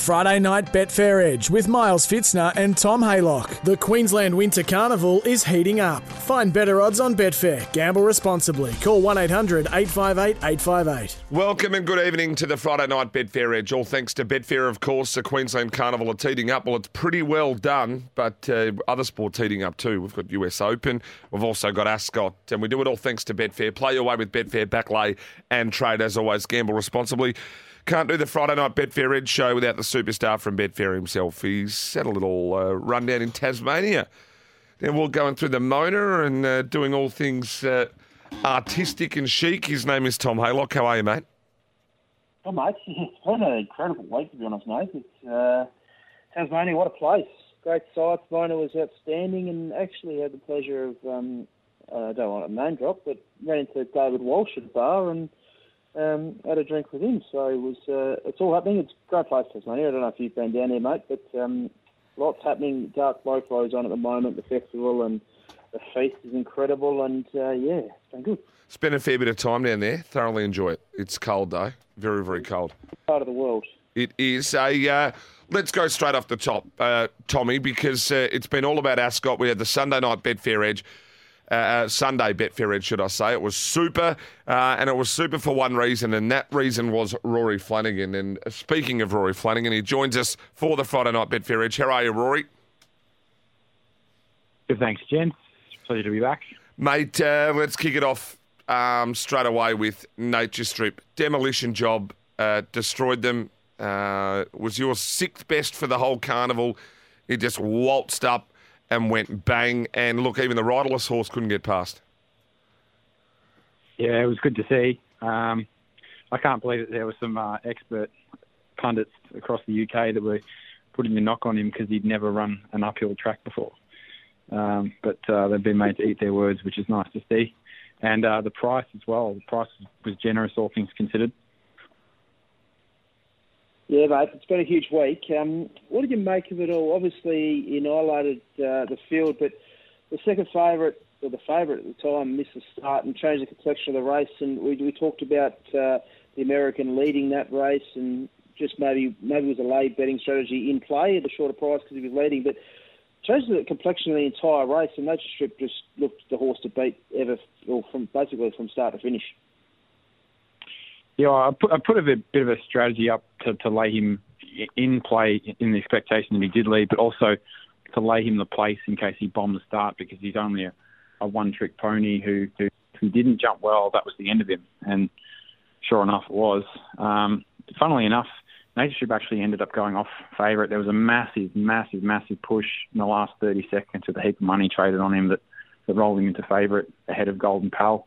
Friday night Betfair Edge with Miles Fitzner and Tom Haylock. The Queensland Winter Carnival is heating up. Find better odds on Betfair. Gamble responsibly. Call 1 800 858 858. Welcome and good evening to the Friday night Betfair Edge. All thanks to Betfair, of course. The Queensland Carnival are heating up. Well, it's pretty well done, but uh, other sports heating up too. We've got US Open. We've also got Ascot, and we do it all thanks to Betfair. Play your way with Betfair, backlay and trade. As always, gamble responsibly. Can't do the Friday night Betfair Edge show without the superstar from Betfair himself. He's had a little uh, rundown in Tasmania. Then we're going through the Mona and uh, doing all things uh, artistic and chic. His name is Tom Haylock. How are you, mate? Oh, mate, it's been an incredible week, to be honest, mate. It's, uh, Tasmania, what a place. Great sights. Mona was outstanding and actually had the pleasure of, um, I don't want to name drop, but ran into David Walsh at the bar and um, had a drink with him. So it was, uh, it's all happening. It's a great place, Tasmania. I don't know if you've been down there, mate, but um, lots happening. Dark Mofo's on at the moment, the festival, and the feast is incredible. And uh, yeah, it's been good. Spent a fair bit of time down there. Thoroughly enjoy it. It's cold though, very very cold. Part of the world. It is a. Uh, let's go straight off the top, uh, Tommy, because uh, it's been all about Ascot. We had the Sunday night Betfair Edge. Uh, Sunday Betfair Edge, should I say. It was super, uh, and it was super for one reason, and that reason was Rory Flanagan. And speaking of Rory Flanagan, he joins us for the Friday night Betfair Edge. How are you, Rory? Good, thanks, Jen. Pleasure to be back. Mate, uh, let's kick it off um, straight away with Nature Strip. Demolition job, uh, destroyed them. Uh, was your sixth best for the whole carnival. He just waltzed up and went bang. And look, even the riderless horse couldn't get past. Yeah, it was good to see. Um, I can't believe that there were some uh, expert pundits across the UK that were putting the knock on him because he'd never run an uphill track before. Um, but uh, they've been made to eat their words, which is nice to see. And uh, the price as well. The price was generous, all things considered. Yeah, mate, it's been a huge week. Um, what did you make of it all? Obviously, you annihilated uh, the field, but the second favourite, or the favourite at the time, missed the start and changed the complexion of the race. And we, we talked about uh, the American leading that race and just maybe maybe it was a late betting strategy in play at a shorter price because he was leading, but changed the complexion of the entire race. And Nature Strip just looked the horse to beat ever, or from basically from start to finish. Yeah, I put, I put a bit, bit of a strategy up to, to lay him in play in the expectation that he did lead, but also to lay him the place in case he bombed the start because he's only a, a one-trick pony who, who who didn't jump well. That was the end of him, and sure enough, it was. Um, funnily enough, Nature actually ended up going off favourite. There was a massive, massive, massive push in the last 30 seconds with a heap of money traded on him that, that rolled him into favourite ahead of Golden Pal.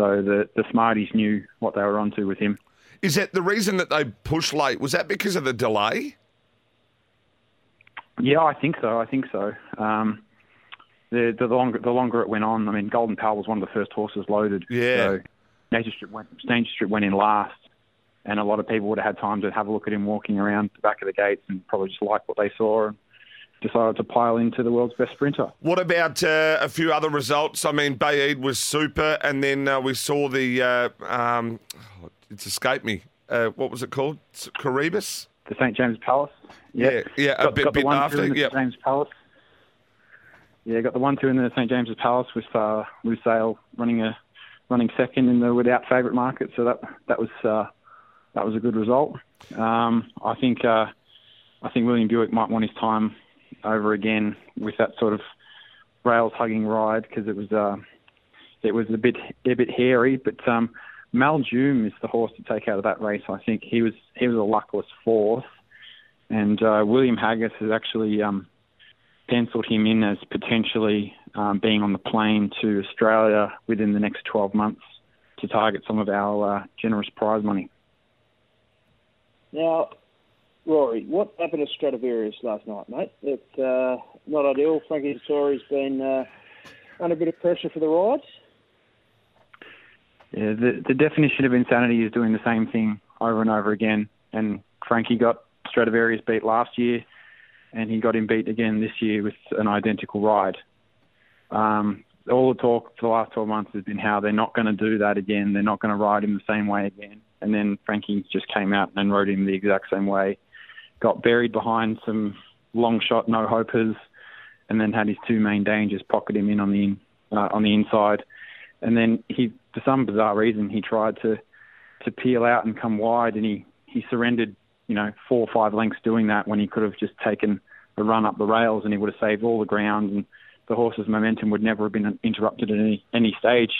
So the the Smarties knew what they were onto with him. Is that the reason that they pushed late? Was that because of the delay? Yeah, I think so. I think so. Um, the, the longer the longer it went on, I mean, Golden Pal was one of the first horses loaded. Yeah. So Nature Strip went Nature Strip went in last, and a lot of people would have had time to have a look at him walking around the back of the gates and probably just like what they saw and decided to pile into the world's best sprinter. What about uh, a few other results? I mean, Baaeed was super, and then uh, we saw the. Uh, um, oh, it's escaped me. Uh, what was it called? Coroebus? The St James Palace. Yeah, yeah, a got, bit, got bit the one after. Yeah. St James Palace. Yeah, got the one two in the St James's Palace with uh, Lusail running a running second in the without favourite market. So that that was uh, that was a good result. Um, I think uh, I think William Buick might want his time over again with that sort of rails hugging ride because it was uh, it was a bit a bit hairy. But um, Maljoom is the horse to take out of that race. I think he was he was a luckless fourth, and uh, William Haggas has actually um, penciled him in as potentially um, being on the plane to Australia within the next 12 months to target some of our uh, generous prize money. Now, Rory, what happened to Stradivarius last night, mate? It's uh, not ideal. Frankie Dettori's been uh, under a bit of pressure for the ride. Yeah, the, the definition of insanity is doing the same thing over and over again. And Frankie got Stradivarius beat last year, and he got him beat again this year with an identical ride. Um, all the talk for the last 12 months has been how they're not going to do that again. They're not going to ride him the same way again. And then Frankie just came out and rode him the exact same way. Got buried behind some long shot no hopers, and then had his two main dangers pocket him in on the uh, on the inside. And then he, for some bizarre reason, he tried to to peel out and come wide, and he he surrendered, you know, four or five lengths doing that when he could have just taken a run up the rails and he would have saved all the ground and the horse's momentum would never have been interrupted at any any stage,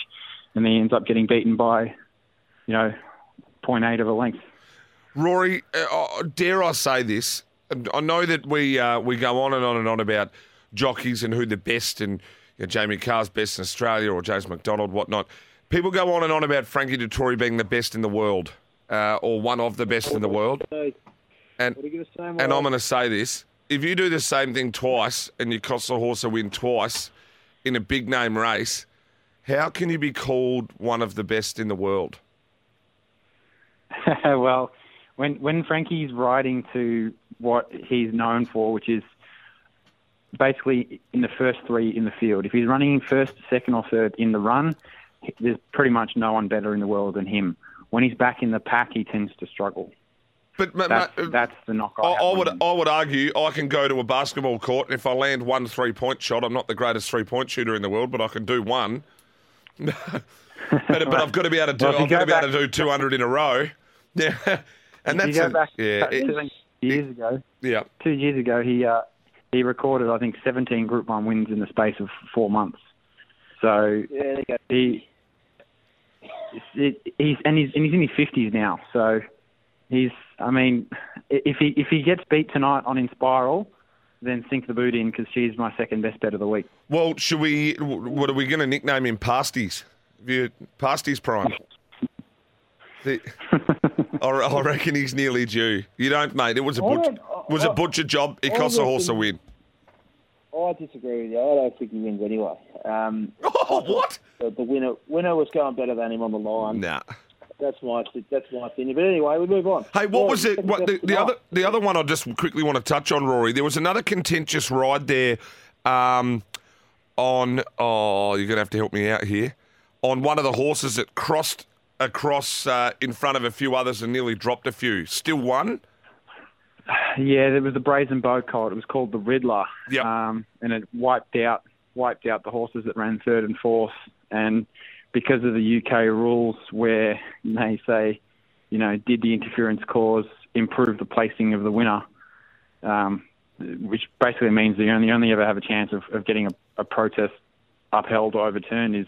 and he ends up getting beaten by, you know, 0.8 of a length. Rory, uh, dare I say this? I know that we uh, we go on and on and on about jockeys and who the best and you know, Jamie Kah's best in Australia or James McDonald, whatnot. People go on and on about Frankie Dettori being the best in the world uh, or one of the best in the world. And, and I'm going to say this if you do the same thing twice and you cost the horse a win twice in a big name race, how can you be called one of the best in the world? well, when when Frankie's riding to what he's known for, which is basically in the first three in the field. If he's running first, second, or third in the run, there's pretty much no one better in the world than him. When he's back in the pack, he tends to struggle. But that's, uh, that's the knock. I, I would I would argue I can go to a basketball court and if I land one three point shot, I'm not the greatest three point shooter in the world, but I can do one. but, but I've got to be able to do well, I've got to be able to do 200 in a row. Yeah, and that's you go a, back yeah, it, years it, ago. Yeah, two years ago, he uh, he recorded I think 17 Group One wins in the space of four months. So yeah, he. It, he's and he's and he's in his fifties now, so he's. I mean, if he if he gets beat tonight on Inspiral, then sink the boot in because she's my second best bet of the week. Well, should we? What are we going to nickname him? Pasties. Pasties Prime. The, I reckon he's nearly due. You don't, mate. It was a butcher, was a butcher job. It costs a horse a win. I disagree with you. I don't think he wins anyway. Um, oh, what? The, the, winner winner was going better than him on the line. Nah. That's my that's my opinion. But anyway, we move on. Hey, what was it? What, the, the other the other one I just quickly want to touch on, Rory. There was another contentious ride there. Um, on oh, you're gonna have to help me out here. On one of the horses that crossed across uh, in front of a few others and nearly dropped a few. Still won. Yeah, there was a Brazen Beau colt. It was called the Riddler. Yep. Um, and it wiped out wiped out the horses that ran third and fourth. And because of the UK rules, where they say, you know, did the interference cause improve the placing of the winner, um, which basically means that you only only ever have a chance of, of getting a, a protest upheld or overturned is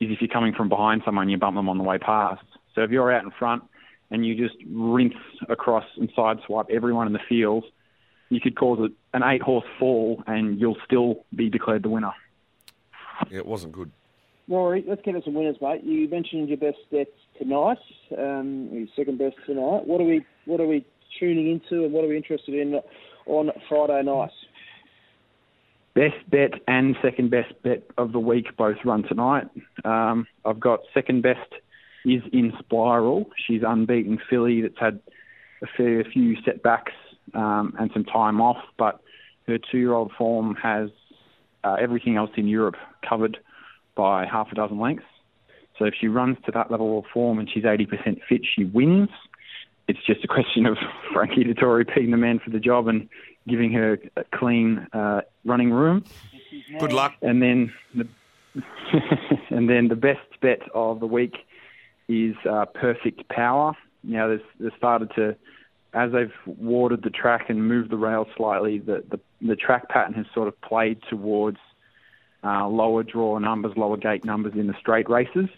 is if you're coming from behind someone, you bump them on the way past. So if you're out in front and you just rinse across and sideswipe everyone in the field, you could cause an eight horse fall and you'll still be declared the winner. Yeah, it wasn't good. Rory, let's get into some winners, mate. You mentioned your best bets tonight, um, your second best tonight. What are we what are we tuning into and what are we interested in on Friday night? Best bet and second best bet of the week both run tonight. Um, I've got second best is Inspiral. She's unbeaten filly that's had a fair few setbacks um, and some time off, but her two-year-old form has uh, everything else in Europe covered by half a dozen lengths. So if she runs to that level of form and she's 80% fit, she wins. It's just a question of Frankie Dettori being the man for the job and giving her a clean uh, running room. Good luck. And then the and then the best bet of the week is uh, Perfect Power. Now, there's, they started to, as they've watered the track and moved the rail slightly, the, the, the track pattern has sort of played towards uh, lower draw numbers, lower gate numbers in the straight races.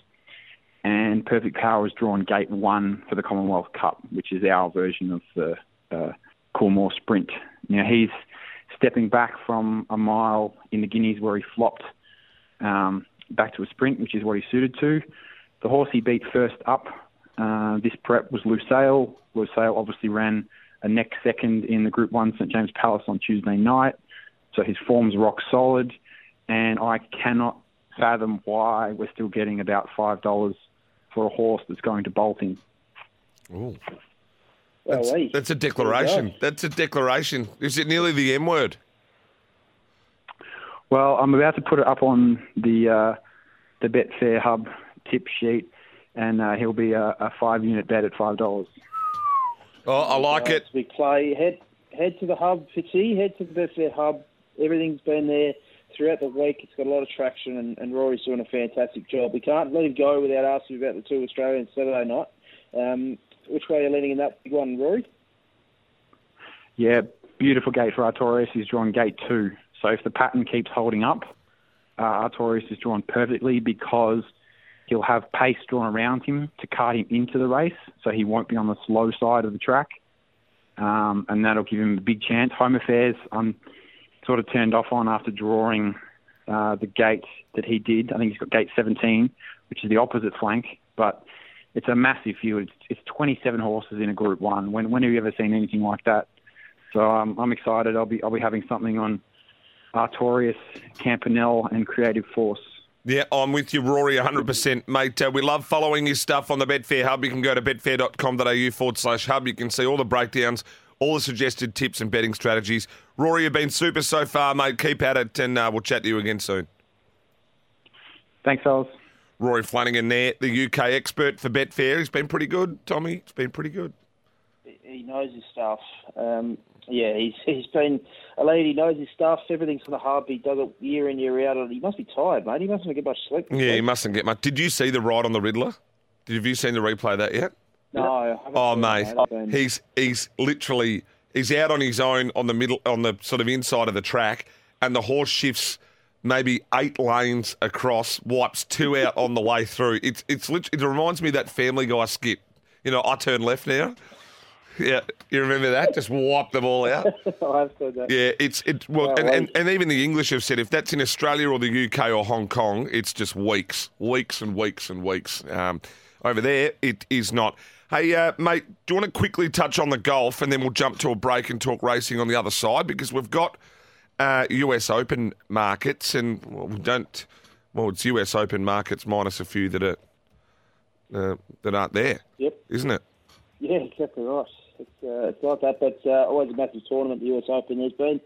And Perfect Power has drawn gate one for the Commonwealth Cup, which is our version of the uh, Coolmore Sprint. Now he's stepping back from a mile in the Guineas where he flopped um, back to a sprint, which is what he's suited to. The horse he beat first up uh, this prep was Lusail. Lusail obviously ran a neck second in the Group 1 St James Palace on Tuesday night, so his form's rock solid, and I cannot fathom why we're still getting about $5 for a horse that's going to Bolting. Ooh. That's, that's a declaration. That's a declaration. Is it nearly the M word? Well, I'm about to put it up on the uh, the Betfair Hub tip sheet, and uh, he'll be a, a five unit bet at five dollars. Oh, I like it. We play, head head to the hub, Fitzy, head to the Betfair hub. Everything's been there throughout the week. It's got a lot of traction, and, and Rory's doing a fantastic job. We can't let him go without asking about the two Australians Saturday night. Um, which way are you leaning in that big one, Rory? Yeah, beautiful gate for Artorias. He's drawn gate two. So if the pattern keeps holding up, uh, Artorias is drawn perfectly because he'll have pace drawn around him to cart him into the race, so he won't be on the slow side of the track, um, and that'll give him a big chance. Home Affairs, I'm sort of turned off on after drawing uh, the gate that he did. I think he's got gate 17, which is the opposite flank, but it's a massive field. It's, it's 27 horses in a Group One. When when have you ever seen anything like that? So um, I'm excited. I'll be I'll be having something on Artorias, Campanelle, and Creative Force. Yeah, I'm with you, Rory, 100%. Mate, uh, we love following your stuff on the Betfair Hub. You can go to betfair.com.au forward slash hub. You can see all the breakdowns, all the suggested tips and betting strategies. Rory, you've been super so far, mate. Keep at it, and uh, we'll chat to you again soon. Thanks, fellas. Rory Flanagan there, the UK expert for Betfair. He's been pretty good, Tommy. He's been pretty good. He knows his stuff. Um, yeah, he's he's been a lady. He knows his stuff. Everything's for the. He does it year in year out. He must be tired, mate. He mustn't get much sleep. Yeah, he mustn't get much. Did you see the ride on the Riddler? Did have you seen the replay of that yet? No, I Oh, seen it, mate, he's he's literally he's out on his own on the middle on the sort of inside of the track, and the horse shifts maybe eight lanes across, wipes two out on the way through. It's it's it reminds me of that Family Guy skip. You know, I turn left now. Yeah, you remember that? Just wipe them all out. I have said that. Yeah, it's it. Well, and, and, and even the English have said if that's in Australia or the UK or Hong Kong, it's just weeks, weeks and weeks and weeks. Um, over there, it is not. Hey, uh, mate, do you want to quickly touch on the golf, and then we'll jump to a break and talk racing on the other side because we've got uh, US Open markets, and well, we don't. Well, it's US Open markets minus a few that are uh, that aren't there, Yep. isn't it? Yeah, exactly right. It's, uh, it's like that, but uh, always a massive tournament, the US Open. There's been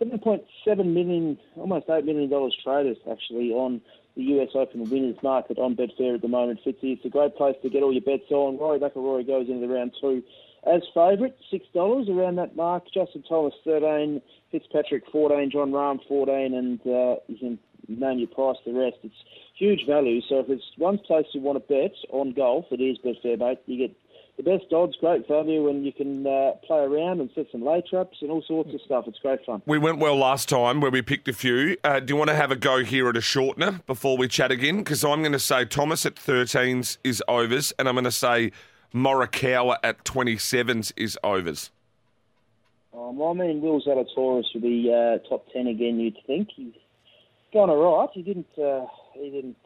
7.7 million, almost $8 million traded actually on the US Open winners market on Betfair at the moment. Fitzy, it's a great place to get all your bets on. Rory McIlroy goes into the round two as favourite, $6 around that mark. Justin Thomas, 13 Fitzpatrick, 14 Jon Rahm, 14 and uh, you can name your price the rest. It's huge value. So if it's one place you want to bet on golf, it is Betfair, mate. You get the best odds, great value, and you can uh, play around and set some lay traps and all sorts of stuff. It's great fun. We went well last time where we picked a few. Uh, do you want to have a go here at a shortener before we chat again? Because I'm going to say Thomas at 13s is overs, and I'm going to say Morikawa at 27s is overs. Um, I mean, Will Zalatoris for the uh, top ten again. You'd think he's gone all right. He didn't. Uh, he didn't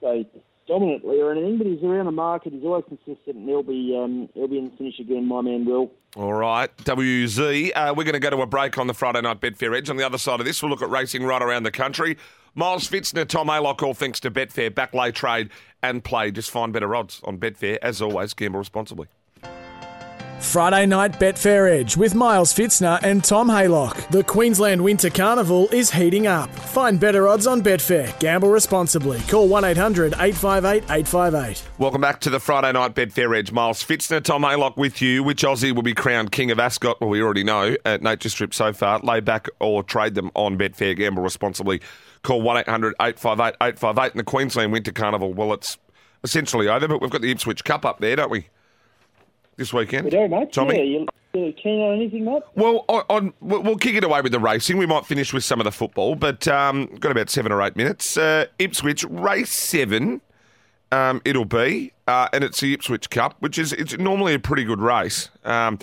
go dominantly or anything, but he's around the market. He's always consistent, and he'll be um, he'll be in the finish again. My man Will. All right, WZ. Uh, we're going to go to a break on the Friday night Betfair Edge. On the other side of this, we'll look at racing right around the country. Miles Fitzner, Tom Haylock, all thanks to Betfair. Back lay trade and play. Just find better odds on Betfair. As always, gamble responsibly. Friday night Betfair Edge with Miles Fitzner and Tom Haylock. The Queensland Winter Carnival is heating up. Find better odds on Betfair. Gamble responsibly. Call 1 800 858 858. Welcome back to the Friday night Betfair Edge. Miles Fitzner, Tom Haylock with you. Which Aussie will be crowned King of Ascot? Well, we already know at Nature Strip so far. Lay back or trade them on Betfair. Gamble responsibly. Call 1 800 858 858. And the Queensland Winter Carnival, well, it's essentially over, but we've got the Ipswich Cup up there, don't we? This weekend. We do, mate. Tommy? Yeah, you, you keen on anything, mate? Well, on, on, we'll we'll kick it away with the racing. We might finish with some of the football, but um, got about seven or eight minutes. Uh, Ipswich race seven. Um, it'll be, uh, and it's the Ipswich Cup, which is it's normally a pretty good race. Um,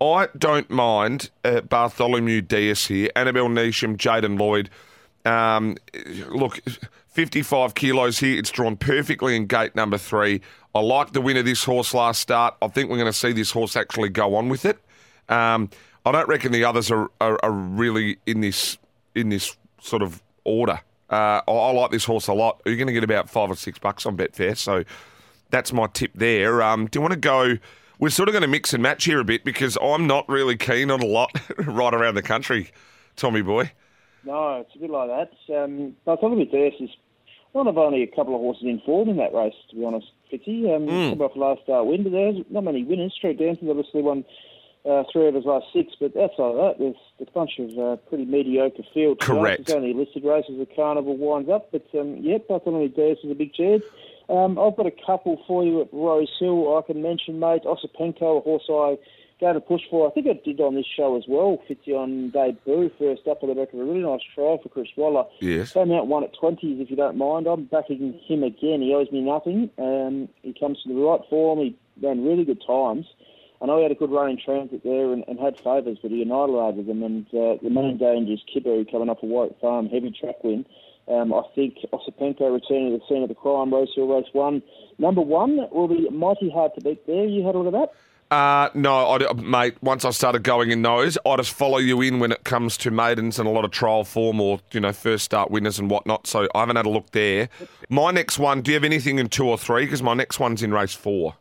I don't mind uh, Bartholomew Diaz here, Annabelle Neesham, Jaden Lloyd. Um, look, 55 kilos here. It's drawn perfectly in gate number three. I like the win of this horse last start. I think we're going to see this horse actually go on with it. Um, I don't reckon the others are, are, are really in this in this sort of order. Uh, I, I like this horse a lot. You're going to get about five or six bucks on Betfair, so that's my tip there. Um, do you want to go? we're sort of going to mix and match here a bit because I'm not really keen on a lot right around the country, Tommy boy. No, it's a bit like that. Um, I thought with Durst is one of only a couple of horses in form in that race, to be honest, Fitzy. Um, Mm. Come off last start win, but there's not many winners. Street Dancing obviously won uh, three of his last six, but outside of that, there's a bunch of uh, pretty mediocre field. Correct. It's only listed races the Carnival winds up, but um, thought with Durst is a big chance. Um, I've got a couple for you at Rose Hill. I can mention, mate, Osipenko, a horse I go to push for. I think I did on this show as well. Fitzy on debut, first up on the back of a really nice trial for Chris Waller. Yes. Came out one at 20s, if you don't mind. I'm backing him again. He owes me nothing. Um, he comes to the right form. He ran really good times. I know he had a good run in transit there and, and had favours, but he annihilated them. And uh, the main danger is Kibbu coming up a White Farm, heavy track win. Um, I think Osipenko returning to the scene of the crime, Rose Hill Race 1. Number one will be mighty hard to beat there. You had a look at that? Uh, no, I, mate. Once I started going in those, I just follow you in when it comes to maidens and a lot of trial form or you know first start winners and whatnot. So I haven't had a look there. My next one. Do you have anything in two or three? Because my next one's in race four.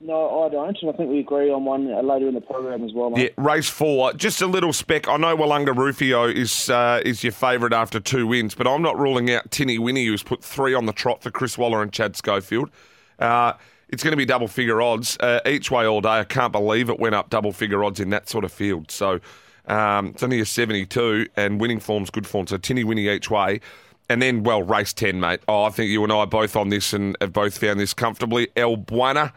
No, I don't. And I think we agree on one uh, later in the program as well, mate. Yeah, race four. Just a little spec. I know Walunga Rufio is uh, is your favourite after two wins, but I'm not ruling out Tinny Winnie, who's put three on the trot for Chris Waller and Chad Schofield. Uh, it's going to be double figure odds uh, each way all day. I can't believe it went up double figure odds in that sort of field. So um, it's only a 72, and winning form's good form. So Tinny Winnie each way. And then, well, race 10, mate. Oh, I think you and I are both on this and have both found this comfortably. El Buena.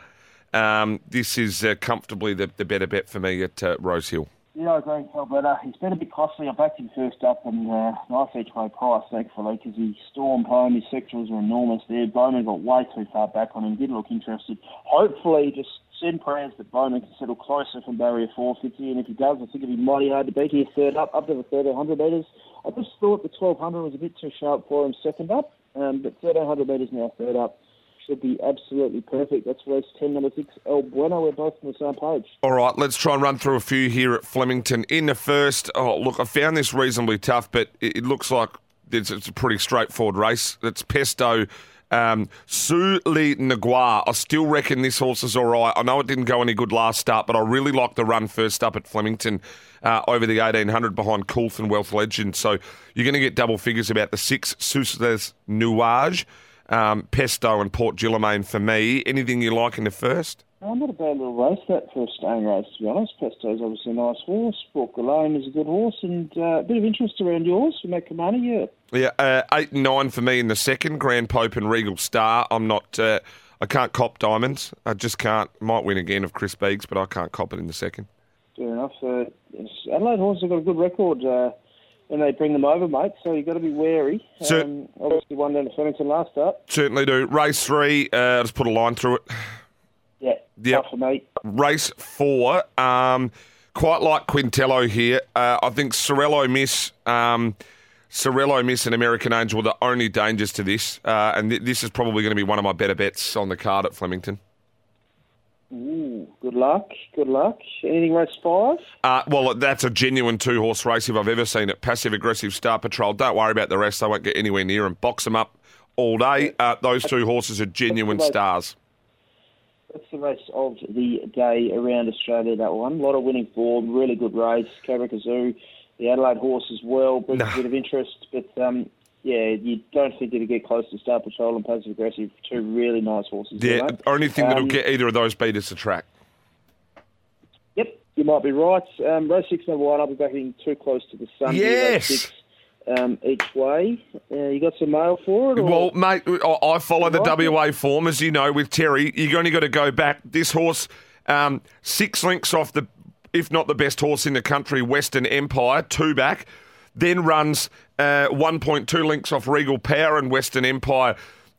Um, this is uh, comfortably the, the better bet for me at uh, Rose Hill. Yeah, I agree, Alberta. He's been a bit costly. I backed him first up and uh, nice each way price, thankfully, because he stormed home. His sectionals are enormous there. Bowman got way too far back on him. Didn't look interested. Hopefully, just send prayers that Bowman can settle closer from barrier four, Fitzy. And if he does, I think it'd be mighty hard to beat. He's third up, up to the 1300 metres. I just thought the 1200 was a bit too sharp for him second up, um, but 1300 metres now third up. Should be absolutely perfect. That's race 10, number 6, El Bueno. We're both on the same page. All right, let's try and run through a few here at Flemington. In the first, oh, look, I found this reasonably tough, but it, it looks like it's, it's a pretty straightforward race. It's Pesto. Um, Sue Lee. I still reckon this horse is all right. I know it didn't go any good last start, but I really like the run first up at Flemington uh, over the 1800 behind Coulth and Wealth Legend. So you're going to get double figures about the six Susles Nuage, um, Pesto, and Port Gillimain for me. Anything you like in the first? Oh, not a bad little race, that first stone race, to be honest. Pesto's obviously a nice horse. Sport Galone is a good horse, and uh, a bit of interest around yours for Matt Cumani, yeah. Yeah, uh, eight and nine for me in the second. Grand Pope and Regal Star. I'm not. Uh, I can't cop diamonds. I just can't. Might win again of Chris Beeks, but I can't cop it in the second. Fair enough. Uh, Adelaide horses have got a good record uh, when they bring them over, mate, so you've got to be wary. So- um, obviously, one down to Flemington last start. Certainly do. Race three. Uh, just put a line through it. Yeah, Yep. tough for me. Race four. Um, quite like Quintello here. Uh, I think Sorello Miss. Um, Sorello Miss and American Angel are the only dangers to this, uh, and th- this is probably going to be one of my better bets on the card at Flemington. Ooh, good luck, good luck. Anything race five? Uh, well, that's a genuine two horse race if I've ever seen it. Passive aggressive Star Patrol. Don't worry about the rest. They won't get anywhere near them. Box them up all day. Uh, those two horses are genuine stars. That's the race of the day around Australia, that one. A lot of winning form, really good race. Cobra Kazoo, the Adelaide horse as well, brings Nah. a bit of interest. But, um, yeah, you don't think it'll get close to Star Patrol and Passive Aggressive. Two really nice horses. there, Yeah, mate. only thing that'll Um, get either of those beat is the track. Yep, you might be right. Um, race six, number one, I'll be backing too close to the sun. Yes. Um, each way. Uh, you got some mail for it? Or? Well, mate, I I follow the Right. WA form, as you know, with Terry. You've only got to go back. This horse, um, six links off the, if not the best horse in the country, Western Empire, two back. Then runs uh, 1.2 links off Regal Power and Western Empire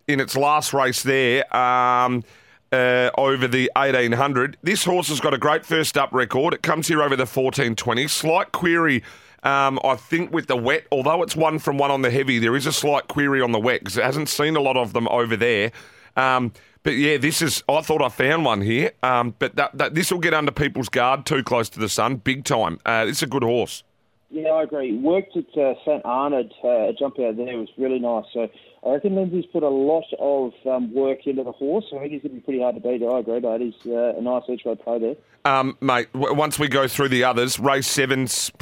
in its last race there. Um, uh, over the 1800. This horse has got a great first up record. It comes here over the 1420. Slight query, um, I think, with the wet. Although it's one from one on the heavy, there is a slight query on the wet because it hasn't seen a lot of them over there. Um, but yeah, this is. I thought I found one here, um, but that, that, this will get under people's guard too close to the sun, big time. Uh, it's a good horse. Yeah, I agree. Worked at uh, St Arnaud, uh, a jump out there was really nice. So I reckon Lindsay's put a lot of um, work into the horse. I think he's going to be pretty hard to beat. I agree, but he's uh, a nice each way play there. Um, mate, w- once we go through the others, race sevens,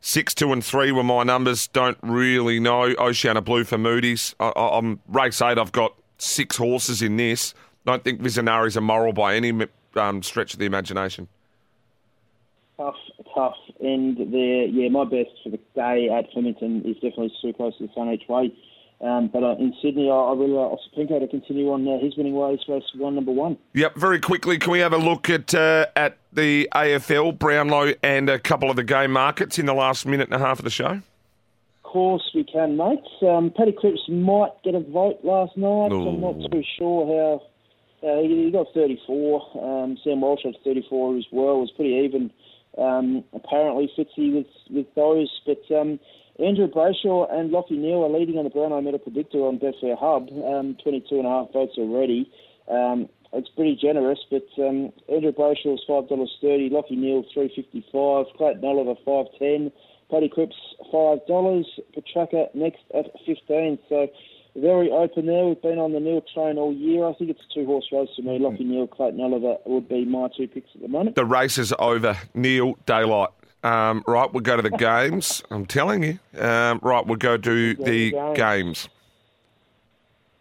six, two, and three were my numbers. Don't really know. Oceana Blue for Moody's. I, I, I'm race eight. I've got six horses in this. Don't think Visionari's a moral by any um, stretch of the imagination. Tough, tough end there. Yeah, my best for the day at Flemington is definitely too close to the sun each way. Um, but uh, in Sydney, I, I really like Osipenko to continue on uh, his winning ways, race one, number one. Yep, very quickly, can we have a look at uh, at the AFL, Brownlow, and a couple of the game markets in the last minute and a half of the show? Of course we can, mate. Um, Paddy Cripps might get a vote last night. Ooh. I'm not too sure how. Uh, he he got 34. Um, Sam Walsh had 34 as well. It was pretty even. Um, apparently, Fitzy with with those, but um, Andrew Brayshaw and Lachie Neale are leading on the Brownlow Medal Predictor on Betfair Hub. Um, 22 and a half votes already. Um, it's pretty generous, but um, Andrew Brayshaw is five dollars thirty. Lachie Neale three fifty five. Clayton Oliver five ten. Paddy Cripps five dollars. Petracca next at fifteen. So very open there. We've been on the Neale train all year. I think it's a two horse race for me. Lachie Neale, Clayton Oliver would be my two picks at the moment. The race is over. Neale, daylight. Um, right, we'll go to the games. I'm telling you. Um, right, we'll go to the games. games.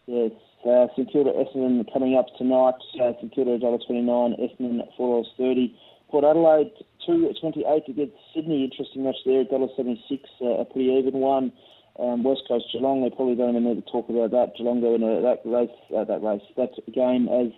Yes, uh, St Kilda Essendon coming up tonight. Uh, St Kilda $1.29, Essendon $4.30. Port Adelaide two twenty eight against Sydney. Interesting match there, $1.76, uh, a pretty even one. Um, West Coast Geelong, they probably don't even need to talk about that. Geelong go in that race, uh, that race, that game as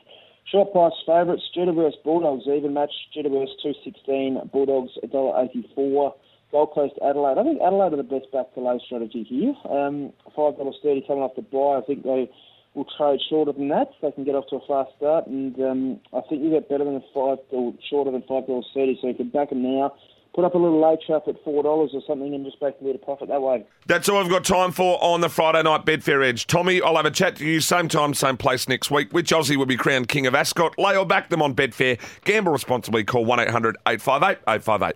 short price favourites. Versus Bulldogs even match. Versus two sixteen. Bulldogs $1.84. Gold Coast Adelaide. I think Adelaide are the best back to lay strategy here. Um, five dollars thirty coming off the bye. I think they will trade shorter than that. They can get off to a fast start, and um, I think you get better than five or shorter than five dollars thirty. So you can back them now. Put up a little late trap at four dollars or something, and just make a bit of profit that way. That's all I've got time for on the Friday night Betfair Edge. Tommy, I'll have a chat to you same time, same place next week. Which Aussie will be crowned King of Ascot? Lay or back them on Betfair. Gamble responsibly. Call 1 800 858 858.